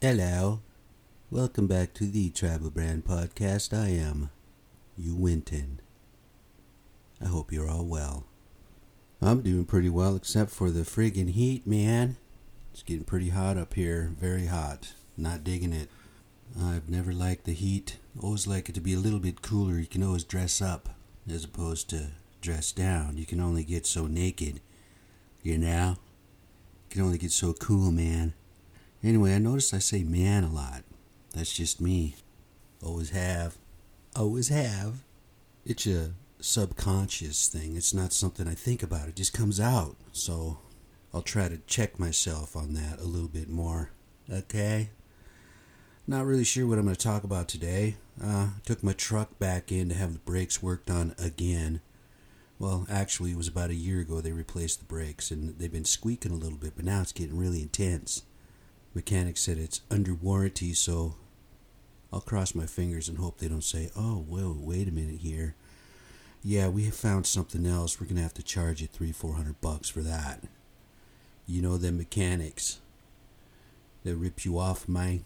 Hello. Welcome back to the Travel Brand Podcast. I am you Winton. I hope you're all well. I'm doing pretty well except for the friggin' heat, man. It's getting pretty hot up here. Very hot. Not digging it. I've never liked the heat. Always like it to be a little bit cooler. You can always dress up as opposed to dress down. You can only get so naked. You know? You can only get so cool, man. Anyway, I noticed I say man a lot. That's just me. Always have. Always have. It's a subconscious thing. It's not something I think about. It just comes out. So I'll try to check myself on that a little bit more. Okay? Not really sure what I'm going to talk about today. Uh, took my truck back in to have the brakes worked on again. Well, actually, it was about a year ago they replaced the brakes, and they've been squeaking a little bit, but now it's getting really intense. Mechanic said it's under warranty, so I'll cross my fingers and hope they don't say, oh, well, wait a minute here. Yeah, we have found something else. We're going to have to charge you three, four hundred bucks for that. You know the mechanics. They rip you off, man.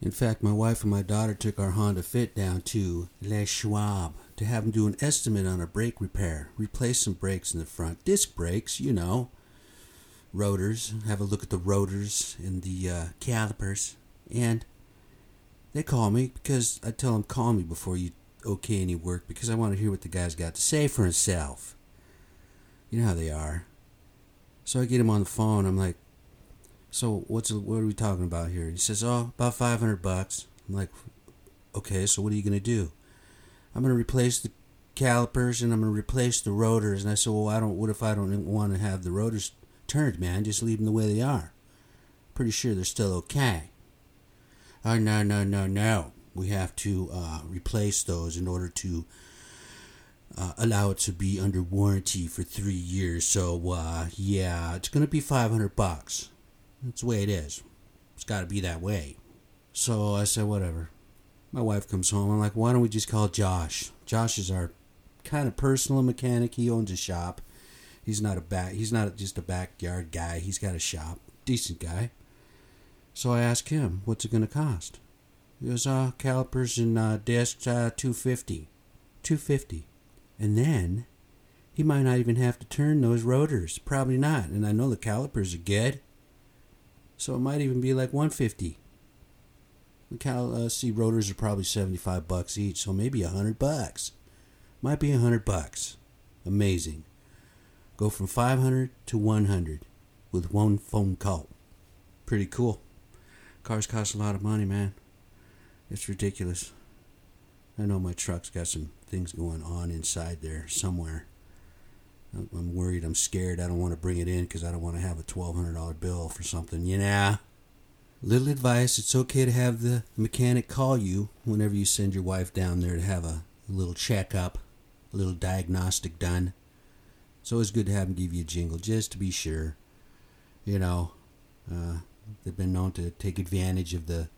In fact, my wife and my daughter took our Honda Fit down to Les Schwab to have them do an estimate on a brake repair. Replace some brakes in the front. Disc brakes, you know. Rotors. Have a look at the rotors and the uh, calipers. And they call me because I tell them call me before you okay any work because I want to hear what the guy's got to say for himself. You know how they are. So I get him on the phone. I'm like, so what's what are we talking about here? He says, oh, about 500 bucks. I'm like, okay, so what are you gonna do? I'm gonna replace the calipers and I'm gonna replace the rotors. And I said, well, I don't. What if I don't want to have the rotors turned, man? Just leave them the way they are. Pretty sure they're still okay. Oh no no no no! We have to uh, replace those in order to uh, allow it to be under warranty for three years. So uh, yeah, it's gonna be five hundred bucks. That's the way it is. It's got to be that way. So I said, whatever. My wife comes home. I'm like, why don't we just call Josh? Josh is our kind of personal mechanic. He owns a shop. He's not a back. He's not just a backyard guy. He's got a shop. Decent guy. So I asked him, what's it going to cost? He goes, uh, calipers and uh, discs, uh, 250 250 And then he might not even have to turn those rotors. Probably not. And I know the calipers are good. So it might even be like 150 The cal uh, see rotors are probably 75 bucks each, so maybe a 100 bucks. Might be a 100 bucks. Amazing. Go from 500 to 100 with one phone call. Pretty cool. Cars cost a lot of money, man. It's ridiculous. I know my truck's got some things going on inside there somewhere. I'm worried. I'm scared. I don't want to bring it in because I don't want to have a $1,200 bill for something, you know? Little advice it's okay to have the mechanic call you whenever you send your wife down there to have a little checkup, a little diagnostic done. So it's always good to have them give you a jingle just to be sure. You know, uh, They've been known to take advantage of the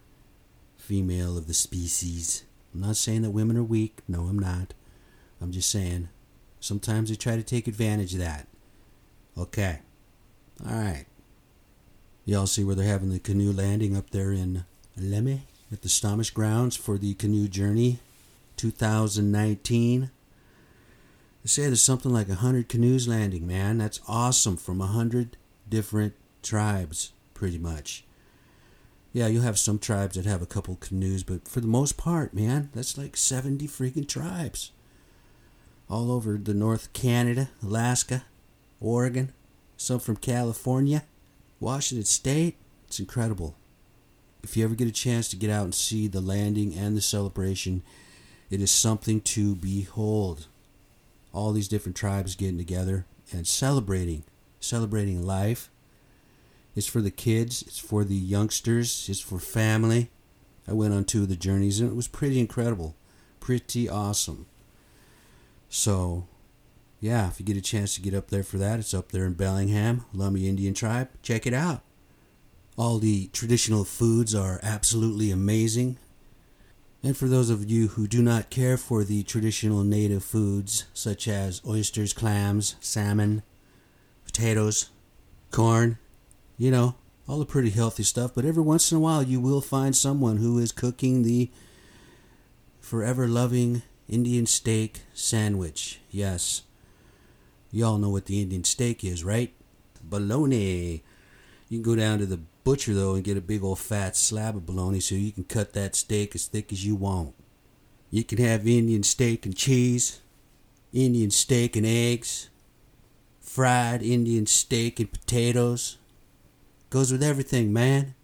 female of the species. I'm not saying that women are weak. No, I'm not. I'm just saying sometimes they try to take advantage of that. Okay. All right. Y'all see where they're having the canoe landing up there in Lummi at the Stommish Grounds for the Canoe Journey 2019. They say there's something like a 100 canoes landing, man. That's awesome from a 100 different tribes pretty much. Yeah, you'll have some tribes that have a couple canoes, but for the most part, man, that's like 70 freaking tribes. All over the North Canada, Alaska, Oregon, some from California, Washington State. It's incredible. If you ever get a chance to get out and see the landing and the celebration, it is something to behold. All these different tribes getting together and celebrating, celebrating life, it's for the kids, it's for the youngsters, it's for family. I went on two of the journeys and it was pretty incredible. Pretty awesome. So, yeah, if you get a chance to get up there for that, it's up there in Bellingham, Lummi Indian Tribe. Check it out. All the traditional foods are absolutely amazing. And for those of you who do not care for the traditional native foods, such as oysters, clams, salmon, potatoes, corn, you know, all the pretty healthy stuff, but every once in a while you will find someone who is cooking the forever loving Indian steak sandwich. Yes. Y'all know what the Indian steak is, right? Bologna. You can go down to the butcher though and get a big old fat slab of bologna so you can cut that steak as thick as you want. You can have Indian steak and cheese, Indian steak and eggs, fried Indian steak and potatoes. Goes with everything, man.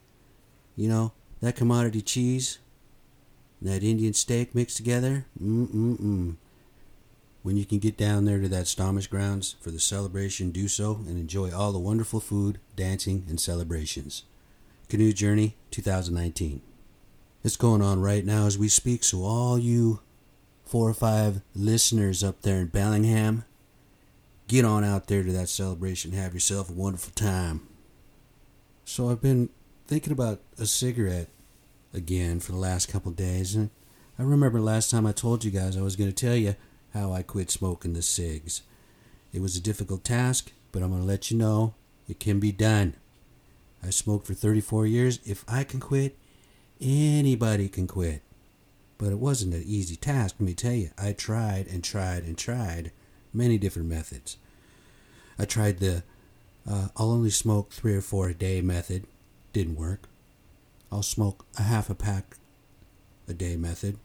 You know, that commodity cheese, that Indian steak mixed together. Mm-mm-mm. When you can get down there to that Stommish grounds for the celebration, do so and enjoy all the wonderful food, dancing, and celebrations. Canoe Journey 2019. It's going on right now as we speak, so all you four or five listeners up there in Bellingham, get on out there to that celebration. And have yourself a wonderful time. So I've been thinking about a cigarette again for the last couple days, and I remember last time I told you guys I was going to tell you how I quit smoking the cigs. It was a difficult task, but I'm going to let you know it can be done. I smoked for 34 years. If I can quit, anybody can quit. But it wasn't an easy task, let me tell you. I tried and tried and tried many different methods. I tried the uh, I'll only smoke three or four a day method. Didn't work. I'll smoke a half a pack a day method.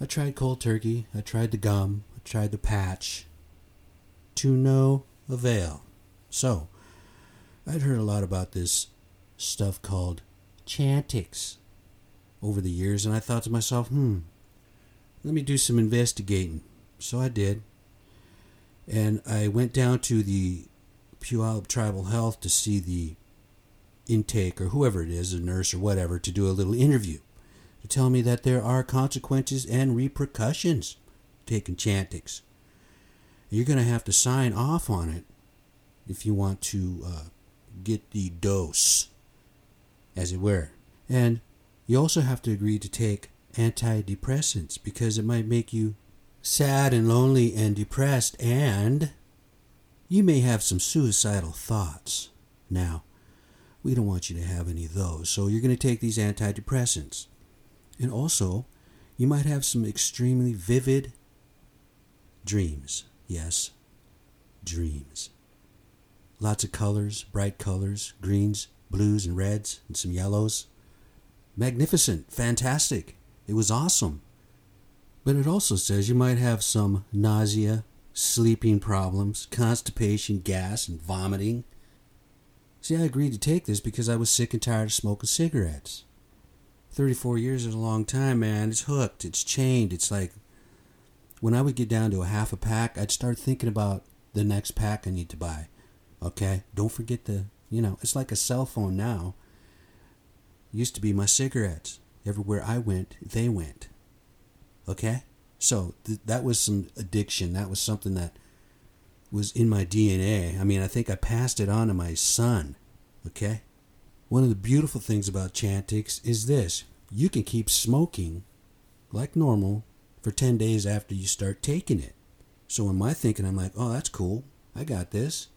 I tried cold turkey. I tried the gum. I tried the patch. To no avail. So, I'd heard a lot about this stuff called Chantix over the years, and I thought to myself, hmm, let me do some investigating. So I did. And I went down to the Puyallup Tribal Health to see the intake or whoever it is, a nurse or whatever, to do a little interview to tell me that there are consequences and repercussions taking Chantix. You're going to have to sign off on it if you want to uh, get the dose, as it were. And you also have to agree to take antidepressants because it might make you sad and lonely and depressed, and you may have some suicidal thoughts. Now, we don't want you to have any of those, so you're going to take these antidepressants. And also, you might have some extremely vivid dreams. Yes, dreams. Lots of colors, bright colors, greens, blues, and reds, and some yellows. Magnificent, fantastic. It was awesome. But it also says you might have some nausea, sleeping problems, constipation, gas, and vomiting. See, I agreed to take this because I was sick and tired of smoking cigarettes. 34 years is a long time, man. It's hooked, it's chained. It's like when I would get down to a half a pack, I'd start thinking about the next pack I need to buy. Okay? Don't forget the, you know, it's like a cell phone now. used to be my cigarettes. Everywhere I went, they went. Okay? So th- that was some addiction. That was something that was in my DNA. I mean, I think I passed it on to my son. Okay? One of the beautiful things about Chantix is this you can keep smoking like normal for 10 days after you start taking it. So, in my thinking, I'm like, oh, that's cool. I got this.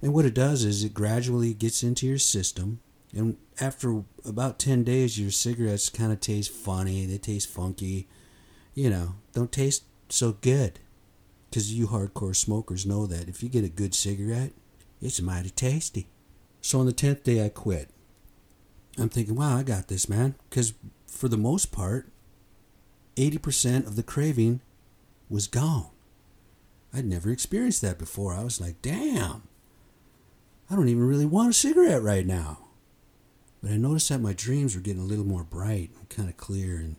And what it does is it gradually gets into your system. And after about 10 days, your cigarettes kind of taste funny. They taste funky. You know, don't taste so good. Because you hardcore smokers know that if you get a good cigarette, it's mighty tasty. So on the 10th day, I quit. I'm thinking, wow, I got this, man. Because for the most part, 80% of the craving was gone. I'd never experienced that before. I was like, damn, I don't even really want a cigarette right now. But I noticed that my dreams were getting a little more bright and kind of clear, and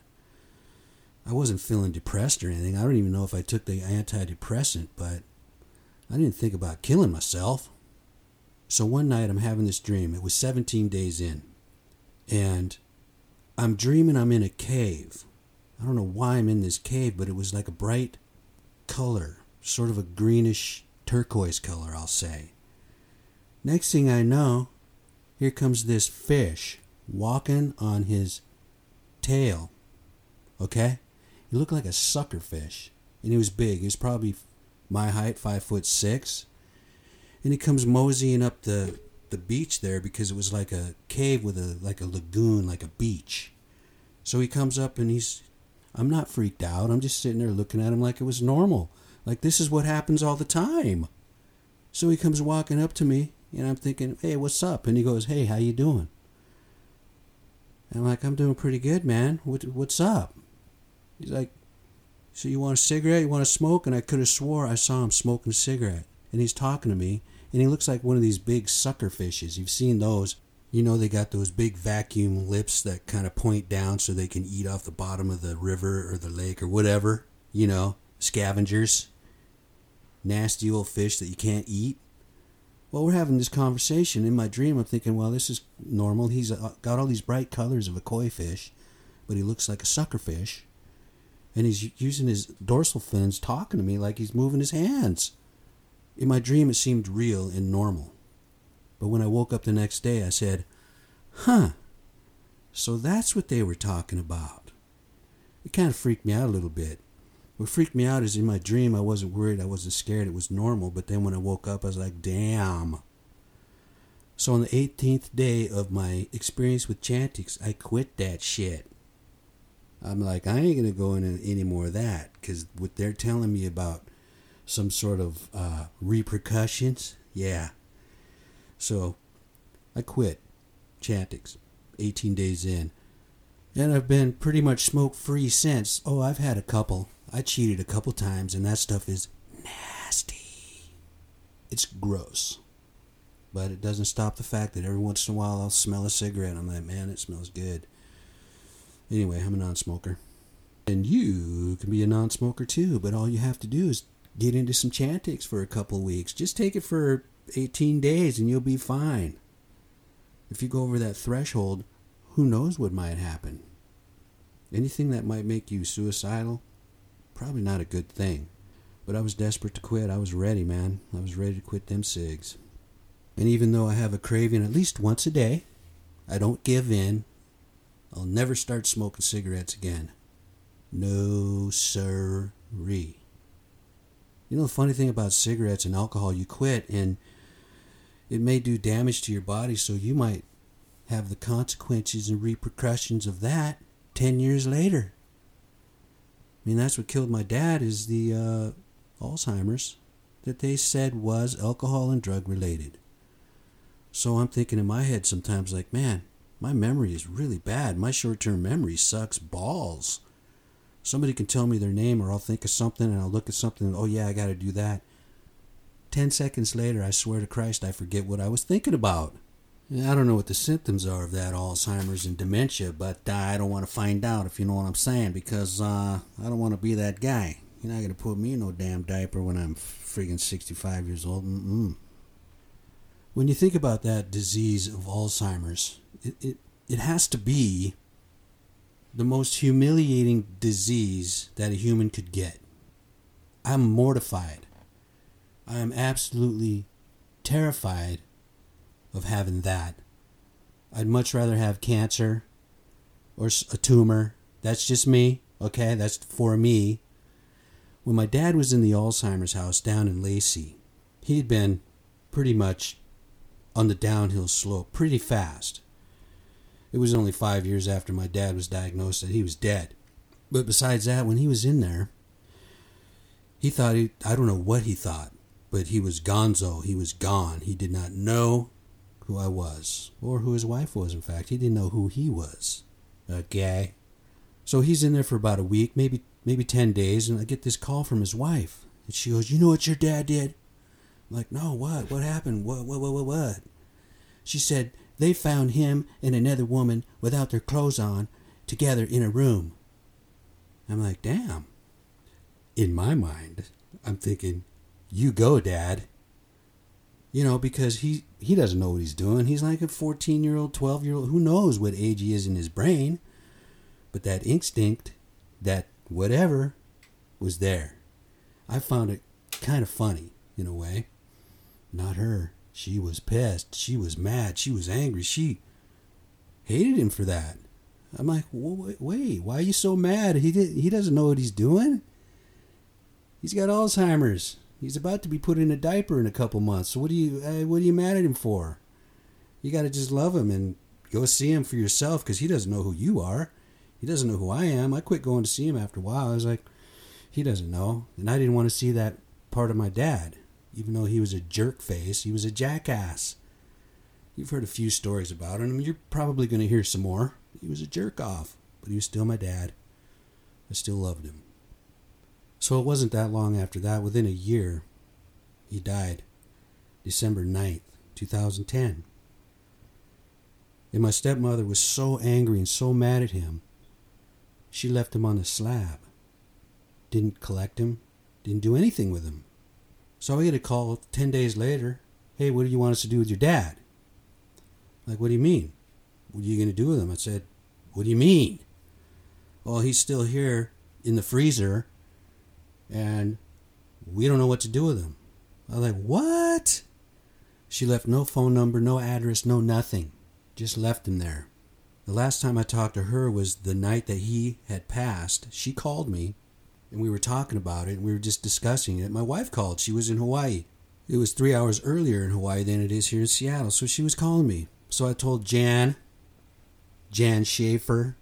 I wasn't feeling depressed or anything. I don't even know if I took the antidepressant, but I didn't think about killing myself. So one night I'm having this dream. It was 17 days in. And I'm dreaming I'm in a cave. I don't know why I'm in this cave, but it was like a bright color, sort of a greenish turquoise color, I'll say. Next thing I know, here comes this fish walking on his tail. Okay? He looked like a sucker fish. And he was big. He was probably my height, five foot six and he comes moseying up the the beach there because it was like a cave with a like a lagoon, like a beach. So he comes up and he's I'm not freaked out. I'm just sitting there looking at him like it was normal. Like this is what happens all the time. So he comes walking up to me and I'm thinking, "Hey, what's up?" And he goes, "Hey, how you doing?" And I'm like, "I'm doing pretty good, man. What what's up?" He's like, "So you want a cigarette? You want to smoke?" And I could have swore I saw him smoking a cigarette. And he's talking to me, and he looks like one of these big sucker fishes. You've seen those. You know, they got those big vacuum lips that kind of point down so they can eat off the bottom of the river or the lake or whatever. You know, scavengers. Nasty old fish that you can't eat. Well, we're having this conversation. In my dream, I'm thinking, well, this is normal. He's uh, got all these bright colors of a koi fish, but he looks like a sucker fish. And he's using his dorsal fins talking to me like he's moving his hands. In my dream, it seemed real and normal. But when I woke up the next day, I said, huh, so that's what they were talking about. It kind of freaked me out a little bit. What freaked me out is in my dream, I wasn't worried, I wasn't scared, it was normal. But then when I woke up, I was like, damn. So on the 18th day of my experience with Chantix, I quit that shit. I'm like, I ain't going to go into any more of that because what they're telling me about some sort of uh, repercussions. Yeah. So I quit Chantix 18 days in. And I've been pretty much smoke free since. Oh, I've had a couple. I cheated a couple times, and that stuff is nasty. It's gross. But it doesn't stop the fact that every once in a while I'll smell a cigarette. I'm like, man, it smells good. Anyway, I'm a non smoker. And you can be a non smoker too, but all you have to do is get into some Chantix for a couple weeks. Just take it for 18 days and you'll be fine. If you go over that threshold, who knows what might happen? Anything that might make you suicidal, probably not a good thing. But I was desperate to quit. I was ready, man. I was ready to quit them cigs. And even though I have a craving at least once a day, I don't give in. I'll never start smoking cigarettes again. No sirree. You know the funny thing about cigarettes and alcohol, you quit and it may do damage to your body, so you might have the consequences and repercussions of that 10 years later. I mean, that's what killed my dad is the uh, Alzheimer's that they said was alcohol and drug related. So I'm thinking in my head sometimes like, man, my memory is really bad. My short-term memory sucks balls. Somebody can tell me their name, or I'll think of something and I'll look at something. And, oh yeah, I got to do that. Ten seconds later, I swear to Christ, I forget what I was thinking about. I don't know what the symptoms are of that Alzheimer's and dementia, but uh, I don't want to find out if you know what I'm saying because uh, I don't want to be that guy. You're not going to put me in no damn diaper when I'm friggin' 65 years old. Mm-mm. When you think about that disease of Alzheimer's, it, it, it has to be the most humiliating disease that a human could get. I'm mortified. I am absolutely terrified of having that. I'd much rather have cancer or a tumor. That's just me, okay? That's for me. When my dad was in the Alzheimer's house down in Lacey, he had been pretty much on the downhill slope pretty fast. It was only five years after my dad was diagnosed that he was dead. But besides that, when he was in there, he thought he, I don't know what he thought, but he was gonzo. He was gone. He did not know who I was, or who his wife was, in fact. He didn't know who he was. Okay. So he's in there for about a week, maybe maybe 10 days, and I get this call from his wife. And she goes, You know what your dad did? I'm like, No, what? What happened? What, what, what, what, what? She said, They found him and another woman without their clothes on together in a room. I'm like, Damn. In my mind, I'm thinking, You go, Dad. You know, because he he doesn't know what he's doing. He's like a 14 year old, 12 year old. Who knows what age he is in his brain? But that instinct, that whatever, was there. I found it kind of funny in a way. Not her. She was pissed. She was mad. She was angry. She hated him for that. I'm like, wait, wait, why are you so mad? He did, he doesn't know what he's doing. He's got Alzheimer's. He's about to be put in a diaper in a couple months. So what are you uh, what are you mad at him for? You got to just love him and go see him for yourself because he doesn't know who you are. He doesn't know who I am. I quit going to see him after a while. I was like, he doesn't know. And I didn't want to see that part of my dad. Even though he was a jerk face, he was a jackass. You've heard a few stories about him. You're probably going to hear some more. He was a jerk off, but he was still my dad. I still loved him. So it wasn't that long after that, within a year, he died. December 9th, 2010. And my stepmother was so angry and so mad at him, she left him on the slab. Didn't collect him, didn't do anything with him. So I get a call 10 days later Hey, what do you want us to do with your dad? Like, what do you mean? What are you going to do with him? I said, What do you mean? Well, he's still here in the freezer, and we don't know what to do with him. I was like, What? She left no phone number, no address, no nothing. Just left him there. The last time I talked to her was the night that he had passed. She called me and we were talking about it and we were just discussing it. My wife called. She was in Hawaii. It was three hours earlier in Hawaii than it is here in Seattle. So she was calling me. So I told Jan, Jan Schaefer.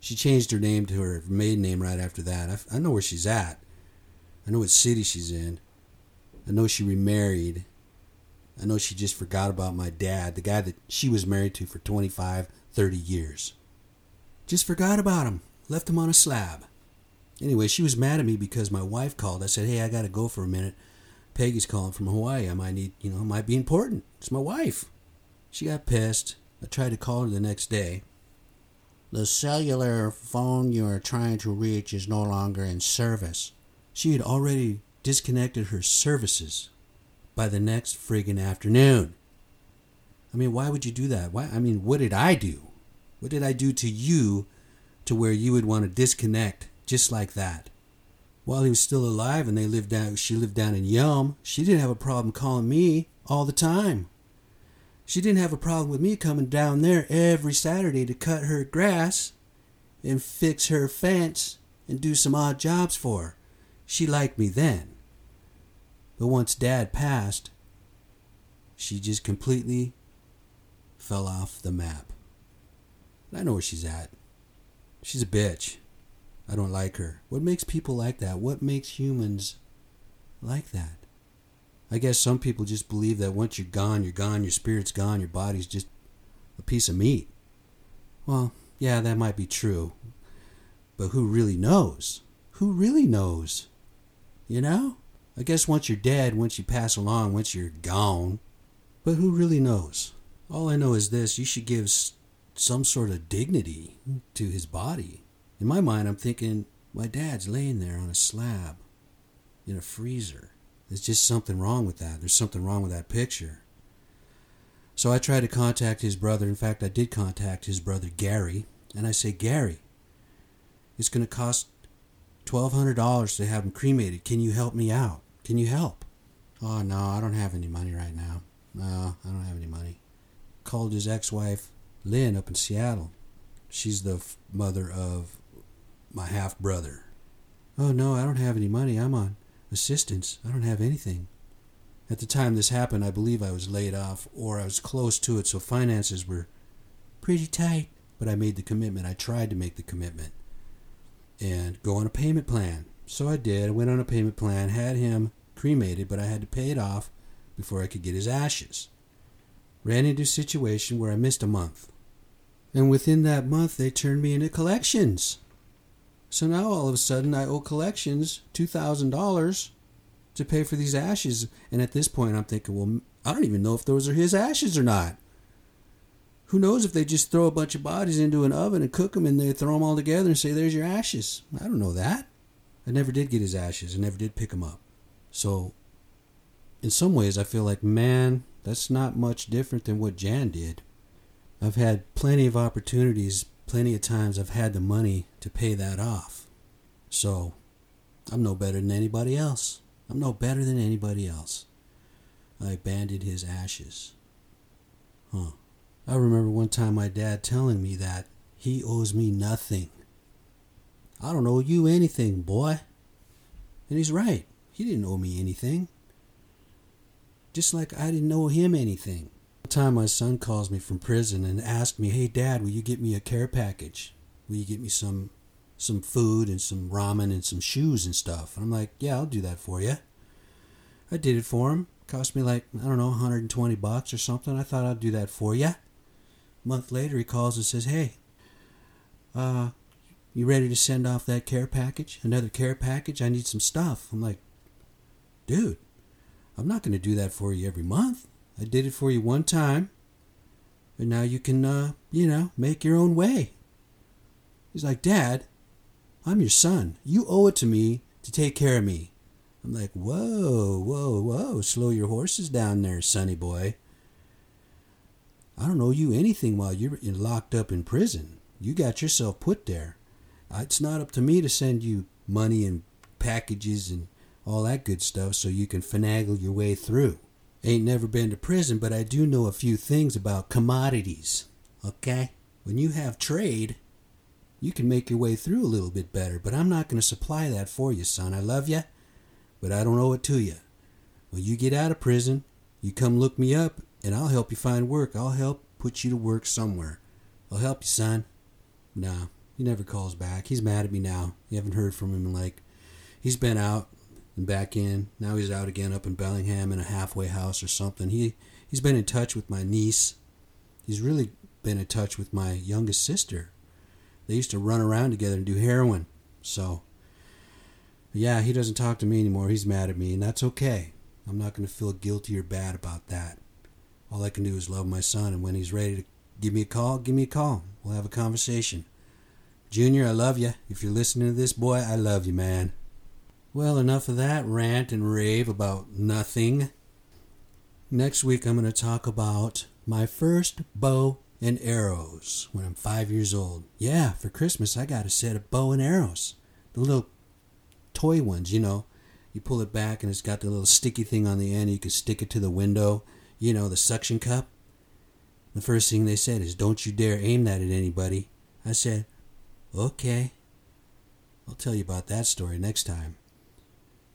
She changed her name to her maiden name right after that. I, I know where she's at. I know what city she's in. I know she remarried. I know she just forgot about my dad, the guy that she was married to for 25, 30 years. Just forgot about him. Left him on a slab. Anyway, she was mad at me because my wife called. I said, hey, I got to go for a minute. Peggy's calling from Hawaii. I might need, you know, it might be important. It's my wife. She got pissed. I tried to call her the next day. The cellular phone you are trying to reach is no longer in service. She had already disconnected her services by the next friggin' afternoon. I mean, why would you do that? Why? I mean, what did I do? What did I do to you to where you would want to disconnect just like that? While he was still alive and they lived down, she lived down in Yelm, she didn't have a problem calling me all the time. She didn't have a problem with me coming down there every Saturday to cut her grass and fix her fence and do some odd jobs for her. She liked me then. But once Dad passed, she just completely fell off the map. I know where she's at. She's a bitch. I don't like her. What makes people like that? What makes humans like that? I guess some people just believe that once you're gone, you're gone, your spirit's gone, your body's just a piece of meat. Well, yeah, that might be true. But who really knows? Who really knows? You know? I guess once you're dead, once you pass along, once you're gone. But who really knows? All I know is this you should give some sort of dignity to his body. In my mind, I'm thinking, my dad's laying there on a slab in a freezer. There's just something wrong with that. There's something wrong with that picture. So I tried to contact his brother. In fact, I did contact his brother, Gary. And I say, Gary, it's going to cost $1,200 to have him cremated. Can you help me out? Can you help? Oh, no, I don't have any money right now. No, I don't have any money. Called his ex wife, Lynn, up in Seattle. She's the f- mother of my half brother. Oh, no, I don't have any money. I'm on assistance. I don't have anything. At the time this happened, I believe I was laid off or I was close to it, so finances were pretty tight. But I made the commitment. I tried to make the commitment and go on a payment plan. So I did. I went on a payment plan, had him cremated, but I had to pay it off before I could get his ashes. Ran into a situation where I missed a month. And within that month, they turned me into collections. So now all of a sudden, I owe collections $2,000 to pay for these ashes. And at this point, I'm thinking, well, I don't even know if those are his ashes or not. Who knows if they just throw a bunch of bodies into an oven and cook them and they throw them all together and say, there's your ashes. I don't know that. I never did get his ashes. I never did pick them up. So, in some ways, I feel like, man, that's not much different than what Jan did. I've had plenty of opportunities, plenty of times I've had the money to pay that off. So, I'm no better than anybody else. I'm no better than anybody else. I abandoned his ashes. Huh. I remember one time my dad telling me that he owes me nothing. I don't owe you anything, boy. And he's right. He didn't owe me anything. Just like I didn't owe him anything. Time my son calls me from prison and asks me, "Hey, Dad, will you get me a care package? Will you get me some some food and some ramen and some shoes and stuff?" And I'm like, "Yeah, I'll do that for you." I did it for him. Cost me like I don't know, 120 bucks or something. I thought I'd do that for you. A month later, he calls and says, "Hey, uh, you ready to send off that care package? Another care package? I need some stuff." I'm like, "Dude, I'm not going to do that for you every month. I did it for you one time, and now you can, uh, you know, make your own way." He's like, "Dad, I'm your son. You owe it to me to take care of me." I'm like, whoa, whoa, whoa, slow your horses down there, sonny boy. I don't owe you anything while you're locked up in prison. You got yourself put there. It's not up to me to send you money and packages and all that good stuff so you can finagle your way through. Ain't never been to prison, but I do know a few things about commodities. Okay? When you have trade, you can make your way through a little bit better, but I'm not going to supply that for you, son. I love you but I don't owe it to you. When you get out of prison, you come look me up and I'll help you find work. I'll help put you to work somewhere. I'll help you, son. Nah, he never calls back. He's mad at me now. You haven't heard from him in like, he's been out and back in. Now he's out again up in Bellingham in a halfway house or something. He, he's been in touch with my niece. He's really been in touch with my youngest sister. They used to run around together and do heroin. So, yeah, he doesn't talk to me anymore. He's mad at me, and that's okay. I'm not going to feel guilty or bad about that. All I can do is love my son, and when he's ready to give me a call, give me a call. We'll have a conversation. Junior, I love you. If you're listening to this, boy, I love you, man. Well, enough of that rant and rave about nothing. Next week, I'm going to talk about my first bow and arrows when I'm five years old. Yeah, for Christmas, I got a set of bow and arrows. The little toy ones, you know. You pull it back and it's got the little sticky thing on the end. You can stick it to the window, you know, the suction cup. The first thing they said is, Don't you dare aim that at anybody. I said, Okay. I'll tell you about that story next time.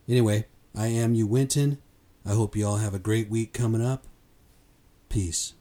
Anyway, I am you, Winton. I hope you all have a great week coming up. Peace.